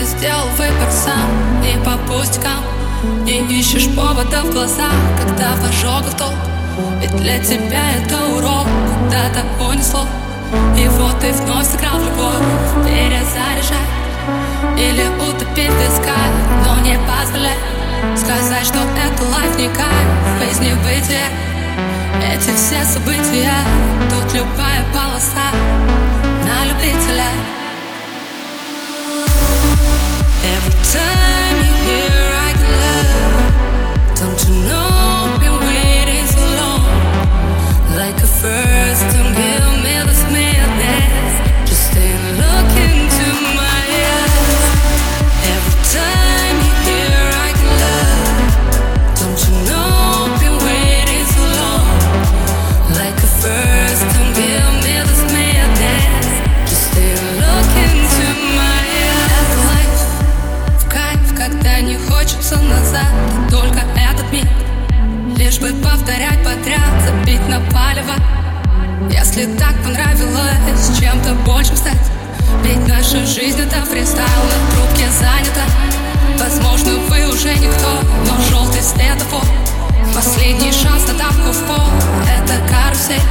ты сделал выбор сам. И по пустякам не ищешь повода в глаза Когда в ожогах толк. Ведь для тебя это урок Куда-то унесло И вот ты вновь сыграл в любовь Перезаряжай Или утопить в песках Но не позволяй Сказать, что это лайф не кайф Из небытия Эти все события Тут любая полоса. На любителя повторять подряд Забить на палево. Если так понравилось Чем-то большим стать. Ведь наша жизнь это фристайл На трубке занята. Возможно вы уже никто Но желтый светофор Последний шанс на тапку в пол Это карусель.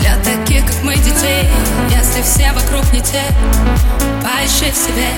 Для таких, как мы, детей Если все вокруг не те Поищи в себе